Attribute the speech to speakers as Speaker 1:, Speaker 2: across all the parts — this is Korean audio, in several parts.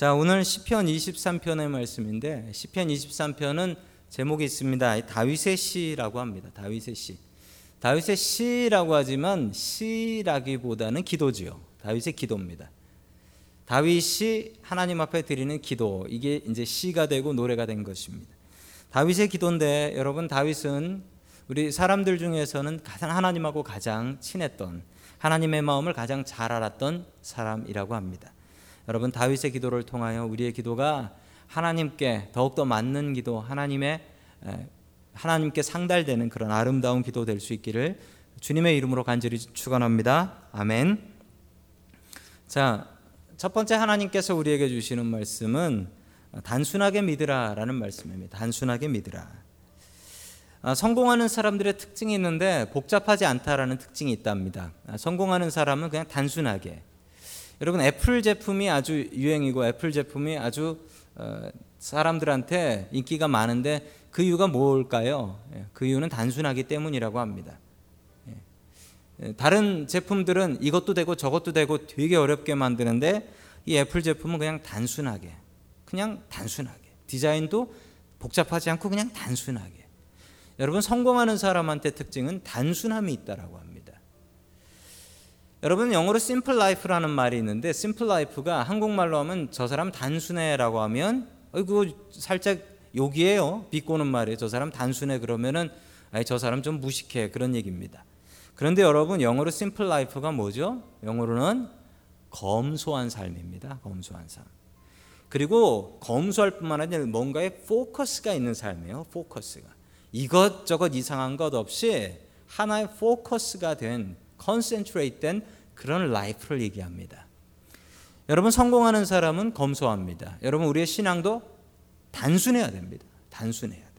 Speaker 1: 자, 오늘 시편 23편의 말씀인데 시편 23편은 제목이 있습니다. 다윗의 시라고 합니다. 다윗의 시. 다윗의 시라고 하지만 시라기보다는 기도지요. 다윗의 기도입니다. 다윗이 하나님 앞에 드리는 기도 이게 이제 시가 되고 노래가 된 것입니다. 다윗의 기도인데 여러분 다윗은 우리 사람들 중에서는 가장 하나님하고 가장 친했던 하나님의 마음을 가장 잘 알았던 사람이라고 합니다. 여러분 다윗의 기도를 통하여 우리의 기도가 하나님께 더욱더 맞는 기도, 하나님의 하나님께 상달되는 그런 아름다운 기도 될 수 있기를 주님의 이름으로 간절히 축원합니다. 아멘. 자, 첫 번째 하나님께서 우리에게 주시는 말씀은 단순하게 믿으라라는 말씀입니다. 단순하게 믿으라. 아, 성공하는 사람들의 특징이 있는데 복잡하지 않다라는 특징이 있답니다. 아, 성공하는 사람은 그냥 단순하게. 여러분 애플 제품이 아주 유행이고 애플 제품이 아주 어, 사람들한테 인기가 많은데 그 이유가 뭘까요? 예, 그 이유는 단순하기 때문이라고 합니다. 예. 예, 다른 제품들은 이것도 되고 저것도 되고 되게 어렵게 만드는데 이 애플 제품은 그냥 단순하게, 그냥 단순하게 디자인도 복잡하지 않고 그냥 단순하게 여러분 성공하는 사람한테 특징은 단순함이 있다라고 합니다. 여러분 영어로 simple life라는 말이 있는데 simple life가 한국말로 하면 저 사람 단순해라고 하면 어이구 살짝 욕이에요. 비꼬는 말이에요. 저 사람 단순해 그러면은 아니 저 사람 좀 무식해 그런 얘기입니다. 그런데 여러분 영어로 simple life가 뭐죠? 영어로는 검소한 삶입니다. 검소한 삶. 그리고 검소할 뿐만 아니라 뭔가에 포커스가 있는 삶이에요. 포커스가. 이것저것 이상한 것 없이 하나의 포커스가 된 concentrate된 그런 life를 얘기합니다. 여러분 성공하는 사람은 검소합니다. 여러분 우리의 신앙도 단순해야 됩니다. 단순해야 돼.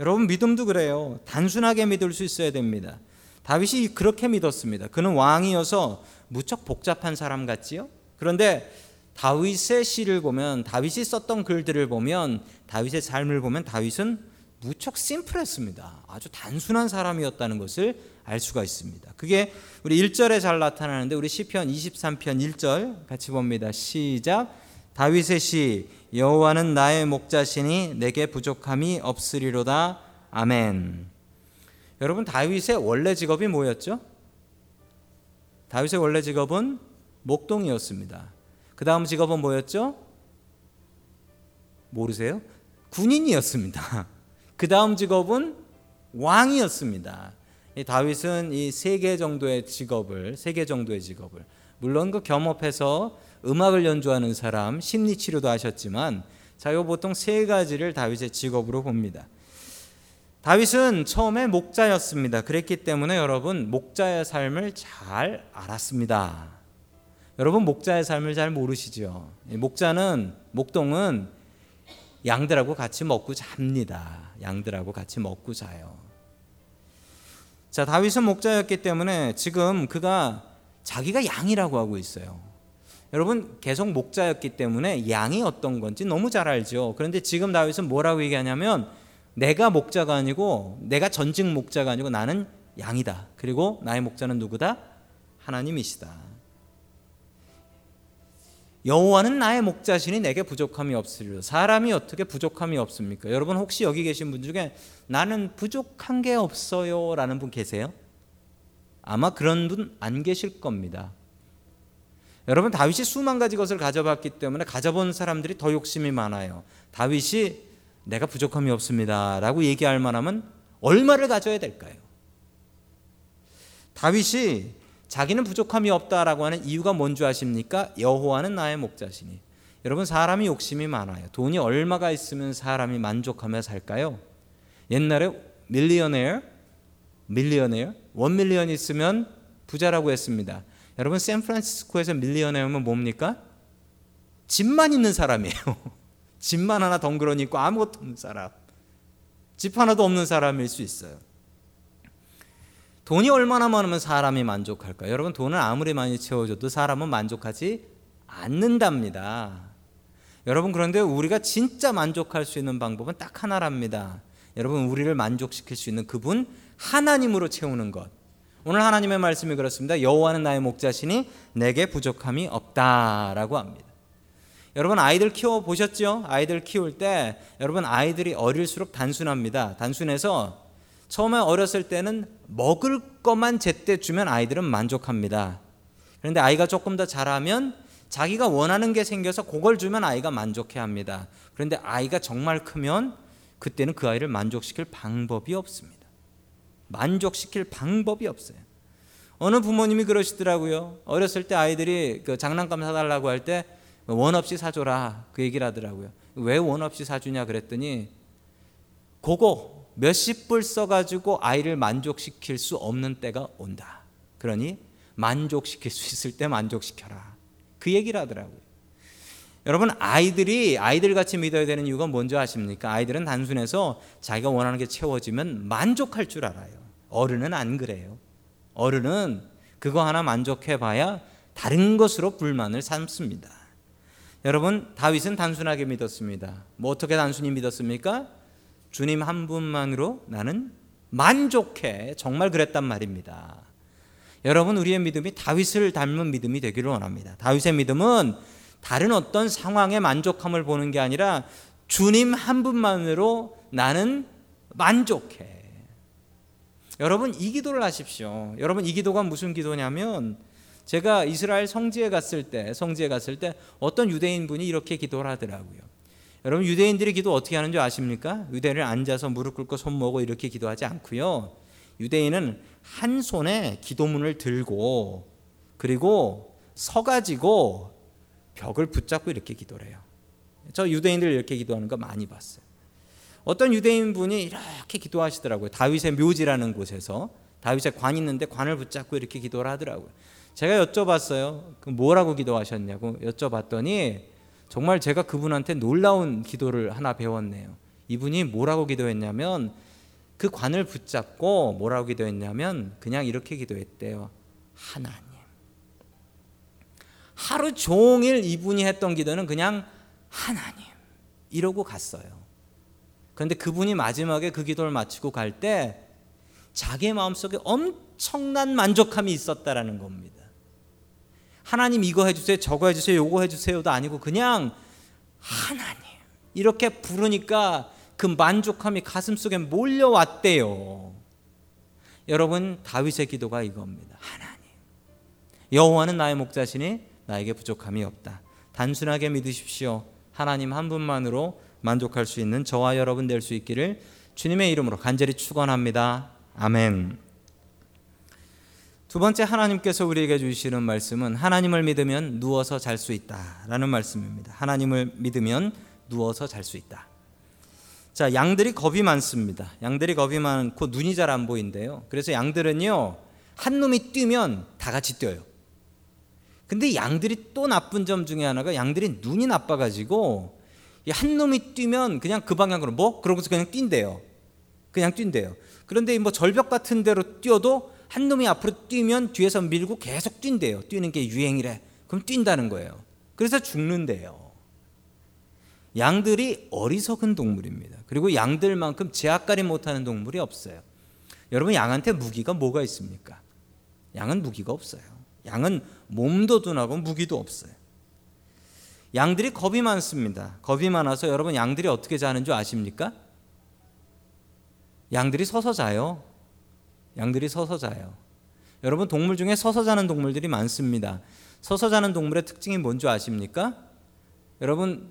Speaker 1: 여러분 믿음도 그래요. 단순하게 믿을 수 있어야 됩니다. 다윗이 그렇게 믿었습니다. 그는 왕이어서 무척 복잡한 사람 같지요? 그런데 다윗의 시를 보면 다윗이 썼던 글들을 보면 다윗의 삶을 보면 다윗은 무척 심플했습니다. 아주 단순한 사람이었다는 것을 알 수가 있습니다. 그게 우리 1절에 잘 나타나는데 우리 시편 23편 1절 같이 봅니다. 시작 다윗의 시 여호와는 나의 목자시니 내게 부족함이 없으리로다. 아멘. 여러분 다윗의 원래 직업이 뭐였죠? 다윗의 원래 직업은 목동이었습니다. 그 다음 직업은 뭐였죠? 모르세요? 군인이었습니다. 그 다음 직업은 왕이었습니다. 다윗은 이 세 개 정도의 직업을 세 개 정도의 직업을 물론 그 겸업해서 음악을 연주하는 사람 심리 치료도 하셨지만 자요 보통 세 가지를 다윗의 직업으로 봅니다. 다윗은 처음에 목자였습니다. 그랬기 때문에 여러분 목자의 삶을 잘 알았습니다. 여러분 목자의 삶을 잘 모르시죠? 목자는 목동은 양들하고 같이 먹고 잡니다. 양들하고 같이 먹고 자요. 자, 다윗은 목자였기 때문에 지금 그가 자기가 양이라고 하고 있어요. 여러분 계속 목자였기 때문에 양이 어떤 건지 너무 잘 알죠. 그런데 지금 다윗은 뭐라고 얘기하냐면 내가 목자가 아니고 내가 전직 목자가 아니고 나는 양이다. 그리고 나의 목자는 누구다? 하나님이시다. 여호와는 나의 목자시니 내게 부족함이 없으리라. 사람이 어떻게 부족함이 없습니까? 여러분 혹시 여기 계신 분 중에 나는 부족한 게 없어요라는 분 계세요? 아마 그런 분 안 계실 겁니다. 여러분 다윗이 수만 가지 것을 가져봤기 때문에 가져본 사람들이 더 욕심이 많아요. 다윗이 내가 부족함이 없습니다라고 얘기할 만하면 얼마를 가져야 될까요? 다윗이 자기는 부족함이 없다라고 하는 이유가 뭔지 아십니까? 여호와는 나의 목자시니. 여러분 사람이 욕심이 많아요. 돈이 얼마가 있으면 사람이 만족하며 살까요? 옛날에 밀리어네어, 밀리어네어, 원 밀리언 있으면 부자라고 했습니다. 여러분 샌프란시스코에서 밀리어네어면 뭡니까? 집만 있는 사람이에요. 집만 하나 덩그러니 있고 아무것도 없는 사람. 집 하나도 없는 사람일 수 있어요. 돈이 얼마나 많으면 사람이 만족할까요? 여러분 돈을 아무리 많이 채워줘도 사람은 만족하지 않는답니다. 여러분 그런데 우리가 진짜 만족할 수 있는 방법은 딱 하나랍니다. 여러분 우리를 만족시킬 수 있는 그분 하나님으로 채우는 것. 오늘 하나님의 말씀이 그렇습니다. 여호와는 나의 목자시니 내게 부족함이 없다라고 합니다. 여러분 아이들 키워 보셨죠? 아이들 키울 때 여러분 아이들이 어릴수록 단순합니다. 단순해서 처음에 어렸을 때는 먹을 것만 제때 주면 아이들은 만족합니다. 그런데 아이가 조금 더 자라면 자기가 원하는 게 생겨서 그걸 주면 아이가 만족해 합니다. 그런데 아이가 정말 크면 그때는 그 아이를 만족시킬 방법이 없습니다. 만족시킬 방법이 없어요. 어느 부모님이 그러시더라고요. 어렸을 때 아이들이 그 장난감 사달라고 할 때 원 없이 사줘라 그 얘기를 하더라고요. 왜 원 없이 사주냐 그랬더니 그거 몇십 불 써가지고 아이를 만족시킬 수 없는 때가 온다. 그러니 만족시킬 수 있을 때 만족시켜라. 그 얘기를 하더라고요. 여러분 아이들이 아이들 같이 믿어야 되는 이유가 뭔지 아십니까? 아이들은 단순해서 자기가 원하는 게 채워지면 만족할 줄 알아요. 어른은 안 그래요. 어른은 그거 하나 만족해 봐야 다른 것으로 불만을 삼습니다. 여러분 다윗은 단순하게 믿었습니다. 뭐 어떻게 단순히 믿었습니까? 주님 한 분만으로 나는 만족해. 정말 그랬단 말입니다. 여러분 우리의 믿음이 다윗을 닮은 믿음이 되기를 원합니다. 다윗의 믿음은 다른 어떤 상황의 만족함을 보는 게 아니라 주님 한 분만으로 나는 만족해. 여러분 이 기도를 하십시오. 여러분 이 기도가 무슨 기도냐면 제가 이스라엘 성지에 갔을 때 성지에 갔을 때 어떤 유대인 분이 이렇게 기도를 하더라고요. 여러분 유대인들이 기도 어떻게 하는 줄 아십니까? 유대인을 앉아서 무릎 꿇고 손 모고 이렇게 기도하지 않고요. 유대인은 한 손에 기도문을 들고 그리고 서 가지고 벽을 붙잡고 이렇게 기도를 해요. 저 유대인들 이렇게 기도하는 거 많이 봤어요. 어떤 유대인 분이 이렇게 기도하시더라고요. 다윗의 묘지라는 곳에서 다윗의 관 있는데 관을 붙잡고 이렇게 기도를 하더라고요. 제가 여쭤봤어요. 그 뭐라고 기도하셨냐고 여쭤봤더니 정말 제가 그분한테 놀라운 기도를 하나 배웠네요. 이분이 뭐라고 기도했냐면 그 관을 붙잡고 뭐라고 기도했냐면 그냥 이렇게 기도했대요. 하나님. 하루 종일 이분이 했던 기도는 그냥 하나님. 이러고 갔어요. 그런데 그분이 마지막에 그 기도를 마치고 갈 때 자기의 마음속에 엄청난 만족함이 있었다라는 겁니다. 하나님 이거 해주세요, 저거 해주세요, 요거 해주세요도 아니고 그냥 하나님 이렇게 부르니까 그 만족함이 가슴 속에 몰려왔대요. 여러분 다윗의 기도가 이겁니다. 하나님 여호와는 나의 목자시니 나에게 부족함이 없다. 단순하게 믿으십시오. 하나님 한 분만으로 만족할 수 있는 저와 여러분 될 수 있기를 주님의 이름으로 간절히 축원합니다. 아멘. 두 번째 하나님께서 우리에게 주시는 말씀은 하나님을 믿으면 누워서 잘 수 있다라는 말씀입니다. 하나님을 믿으면 누워서 잘 수 있다. 자, 양들이 겁이 많습니다. 양들이 겁이 많고 눈이 잘 안 보인대요. 그래서 양들은요, 한 놈이 뛰면 다 같이 뛰어요. 근데 양들이 또 나쁜 점 중에 하나가 양들이 눈이 나빠 가지고 한 놈이 뛰면 그냥 그 방향으로 뭐? 그러고서 그냥 뛴대요. 그냥 뛴대요. 그런데 뭐 절벽 같은 데로 뛰어도 한 놈이 앞으로 뛰면 뒤에서 밀고 계속 뛴대요. 뛰는 게 유행이래. 그럼 뛴다는 거예요. 그래서 죽는데요. 양들이 어리석은 동물입니다. 그리고 양들만큼 제압가리 못하는 동물이 없어요. 여러분 양한테 무기가 뭐가 있습니까? 양은 무기가 없어요. 양은 몸도 둔하고 무기도 없어요. 양들이 겁이 많습니다. 겁이 많아서 여러분 양들이 어떻게 자는 줄 아십니까? 양들이 서서 자요. 양들이 서서 자요. 여러분 동물 중에 서서 자는 동물들이 많습니다. 서서 자는 동물의 특징이 뭔지 아십니까? 여러분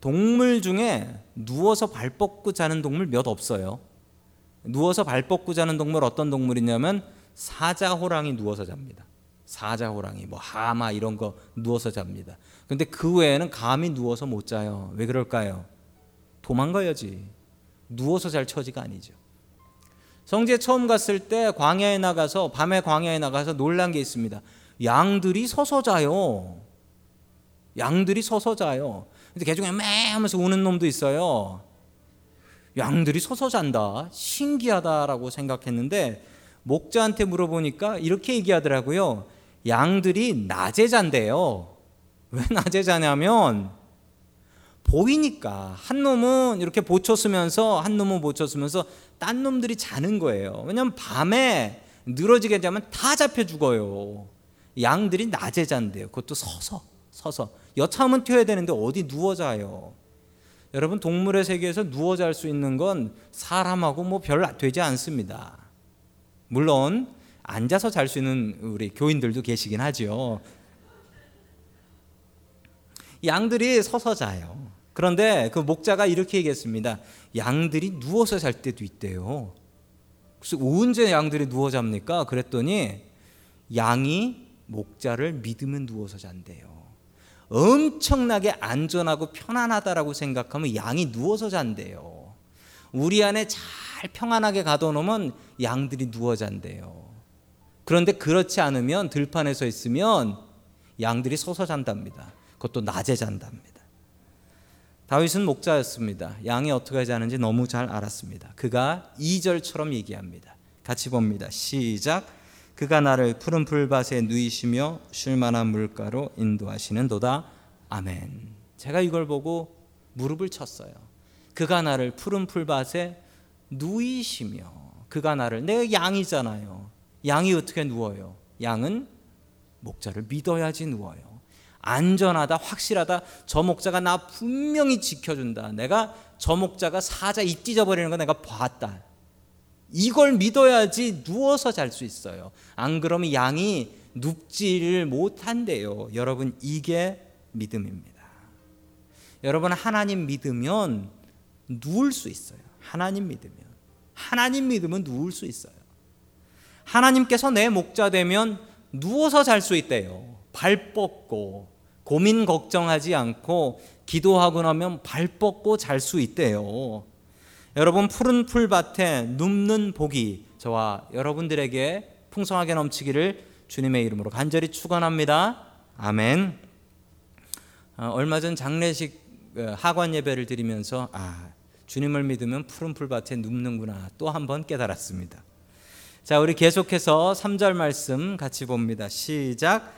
Speaker 1: 동물 중에 누워서 발 뻗고 자는 동물 몇 없어요. 누워서 발 뻗고 자는 동물 어떤 동물이냐면 사자 호랑이 누워서 잡니다. 사자 호랑이 뭐 하마 이런 거 누워서 잡니다. 근데 그 외에는 감히 누워서 못 자요. 왜 그럴까요? 도망가야지. 누워서 잘 처지가 아니죠. 성지에 처음 갔을 때 광야에 나가서 밤에 광야에 나가서 놀란 게 있습니다. 양들이 서서 자요. 양들이 서서 자요. 근데 개 중에 매 하면서 우는 놈도 있어요. 양들이 서서 잔다. 신기하다라고 생각했는데 목자한테 물어보니까 이렇게 얘기하더라고요. 양들이 낮에 잔대요. 왜 낮에 자냐면 보이니까 한 놈은 이렇게 보초 쓰면서 한 놈은 보초 쓰면서 딴 놈들이 자는 거예요. 왜냐면 밤에 늘어지게 자면 다 잡혀 죽어요. 양들이 낮에 잔대요. 그것도 서서 서서 여차하면 튀어야 되는데 어디 누워 자요? 여러분 동물의 세계에서 누워 잘 수 있는 건 사람하고 뭐 별 되지 않습니다. 물론 앉아서 잘 수 있는 우리 교인들도 계시긴 하죠. 양들이 서서 자요. 그런데 그 목자가 이렇게 얘기했습니다. 양들이 누워서 잘 때도 있대요. 그래서 언제 양들이 누워 잡니까? 그랬더니 양이 목자를 믿으면 누워서 잔대요. 엄청나게 안전하고 편안하다라고 생각하면 양이 누워서 잔대요. 우리 안에 잘 평안하게 가둬놓으면 양들이 누워 잔대요. 그런데 그렇지 않으면 들판에 서 있으면 양들이 서서 잔답니다. 그것도 낮에 잔답니다. 다윗은 목자였습니다. 양이 어떻게 자는지 너무 잘 알았습니다. 그가 2절처럼 얘기합니다. 같이 봅니다. 시작. 그가 나를 푸른 풀밭에 누이시며 쉴 만한 물가로 인도하시는도다. 아멘. 제가 이걸 보고 무릎을 쳤어요. 그가 나를 푸른 풀밭에 누이시며 그가 나를 내가 양이잖아요. 양이 어떻게 누워요? 양은 목자를 믿어야지 누워요. 안전하다, 확실하다. 저 목자가 나 분명히 지켜준다. 내가 저 목자가 사자 입 찢어버리는 거 내가 봤다. 이걸 믿어야지 누워서 잘 수 있어요. 안 그러면 양이 눕지를 못한대요. 여러분, 이게 믿음입니다. 여러분, 하나님 믿으면 누울 수 있어요. 하나님 믿으면. 하나님 믿으면 누울 수 있어요. 하나님께서 내 목자 되면 누워서 잘 수 있대요. 발 뻗고 고민 걱정하지 않고 기도하고 나면 발 뻗고 잘 수 있대요. 여러분 푸른 풀밭에 눕는 복이 저와 여러분들에게 풍성하게 넘치기를 주님의 이름으로 간절히 축원합니다. 아멘. 어, 얼마 전 장례식 어, 하관 예배를 드리면서 아 주님을 믿으면 푸른 풀밭에 눕는구나 또 한 번 깨달았습니다. 자 우리 계속해서 3절 말씀 같이 봅니다. 시작.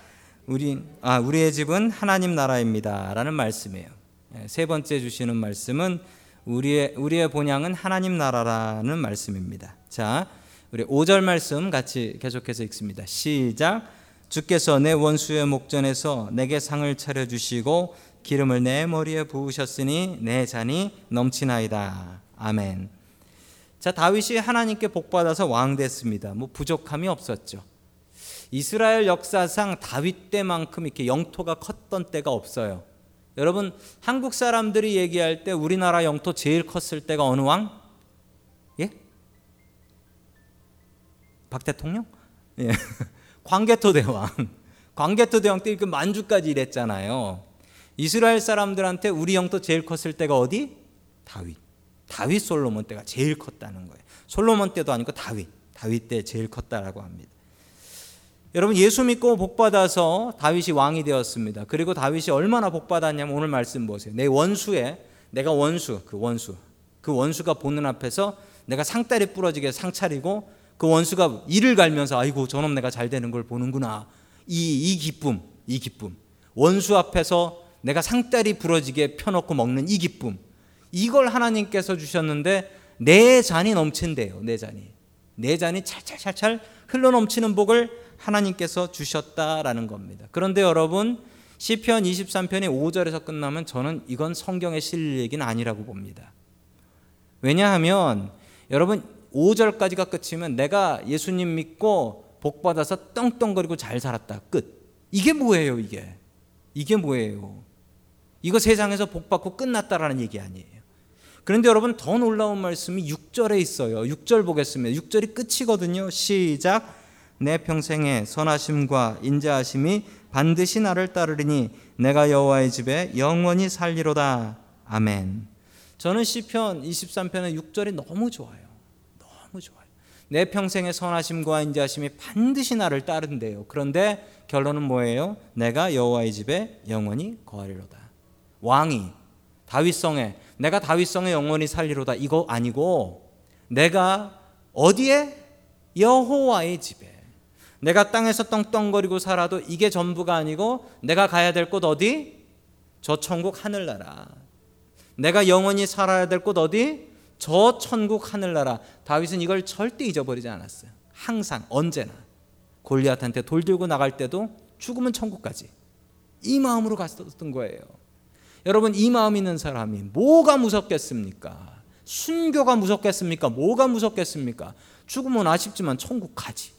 Speaker 1: 우리 아 우리의 집은 하나님 나라입니다라는 말씀이에요. 예, 세 번째 주시는 말씀은 우리의 우리의 본향은 하나님 나라라는 말씀입니다. 자, 우리 5절 말씀 같이 계속해서 읽습니다. 시작. 주께서 내 원수의 목전에서 내게 상을 차려 주시고 기름을 내 머리에 부으셨으니 내 잔이 넘치나이다. 아멘. 자, 다윗이 하나님께 복 받아서 왕 됐습니다. 뭐 부족함이 없었죠. 이스라엘 역사상 다윗 때만큼 이렇게 영토가 컸던 때가 없어요. 여러분 한국 사람들이 얘기할 때 우리나라 영토 제일 컸을 때가 어느 왕? 예? 박 대통령? 예. 광개토 대왕. 광개토 대왕 때 그 만주까지 일했잖아요. 이스라엘 사람들한테 우리 영토 제일 컸을 때가 어디? 다윗. 다윗 솔로몬 때가 제일 컸다는 거예요. 솔로몬 때도 아니고 다윗. 다윗 때 제일 컸다라고 합니다. 여러분 예수 믿고 복 받아서 다윗이 왕이 되었습니다. 그리고 다윗이 얼마나 복 받았냐면 오늘 말씀 보세요. 내 원수에 내가 원수 그 원수. 그 원수가 보는 앞에서 내가 상다리 부러지게 상차리고 그 원수가 이를 갈면서 아이고 저놈 내가 잘 되는 걸 보는구나. 이, 이 기쁨 이 기쁨. 원수 앞에서 내가 상다리 부러지게 펴놓고 먹는 이 기쁨. 이걸 하나님께서 주셨는데 내 잔이 넘친대요 내 잔이 내 잔이 찰찰찰찰 흘러 넘치는 복을 하나님께서 주셨다라는 겁니다. 그런데 여러분 시편 23편이 5절에서 끝나면 저는 이건 성경에 실릴 얘기는 아니라고 봅니다. 왜냐하면 여러분 5절까지가 끝이면 내가 예수님 믿고 복 받아서 떵떵거리고 잘 살았다. 끝. 이게 뭐예요, 이게? 이게 뭐예요? 이거 세상에서 복 받고 끝났다라는 얘기 아니에요. 그런데 여러분 더 놀라운 말씀이 6절에 있어요. 6절 보겠습니다. 6절이 끝이거든요. 시작. 내 평생에 선하심과 인자하심이 반드시 나를 따르리니 내가 여호와의 집에 영원히 살리로다. 아멘. 저는 시편 23편의 6절이 너무 좋아요. 너무 좋아요. 내 평생의 선하심과 인자하심이 반드시 나를 따른대요. 그런데 결론은 뭐예요? 내가 여호와의 집에 영원히 거하리로다. 왕이 다윗성에 내가 다윗성에 영원히 살리로다 이거 아니고 내가 어디에 여호와의 집에 내가 땅에서 떵떵거리고 살아도 이게 전부가 아니고 내가 가야 될 곳 어디? 저 천국 하늘나라. 내가 영원히 살아야 될 곳 어디? 저 천국 하늘나라. 다윗은 이걸 절대 잊어버리지 않았어요. 항상 언제나 골리앗한테 돌 들고 나갈 때도 죽으면 천국까지. 이 마음으로 갔었던 거예요. 여러분 이 마음 있는 사람이 뭐가 무섭겠습니까? 순교가 무섭겠습니까? 뭐가 무섭겠습니까? 죽으면 아쉽지만 천국 가지.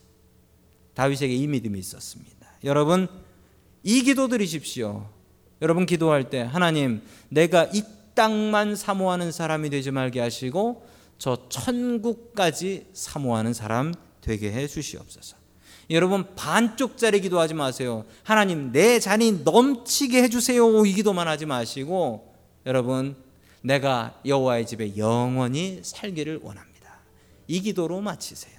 Speaker 1: 다윗에게 이 믿음이 있었습니다. 여러분 이 기도 드리십시오. 여러분 기도할 때 하나님 내가 이 땅만 사모하는 사람이 되지 말게 하시고 저 천국까지 사모하는 사람 되게 해 주시옵소서. 여러분 반쪽짜리 기도하지 마세요. 하나님 내 잔이 넘치게 해 주세요. 이 기도만 하지 마시고 여러분 내가 여호와의 집에 영원히 살기를 원합니다. 이 기도로 마치세요.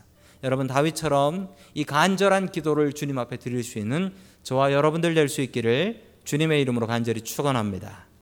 Speaker 1: 여러분 다윗처럼 이 간절한 기도를 주님 앞에 드릴 수 있는 저와 여러분들 될 수 있기를 주님의 이름으로 간절히 축원합니다.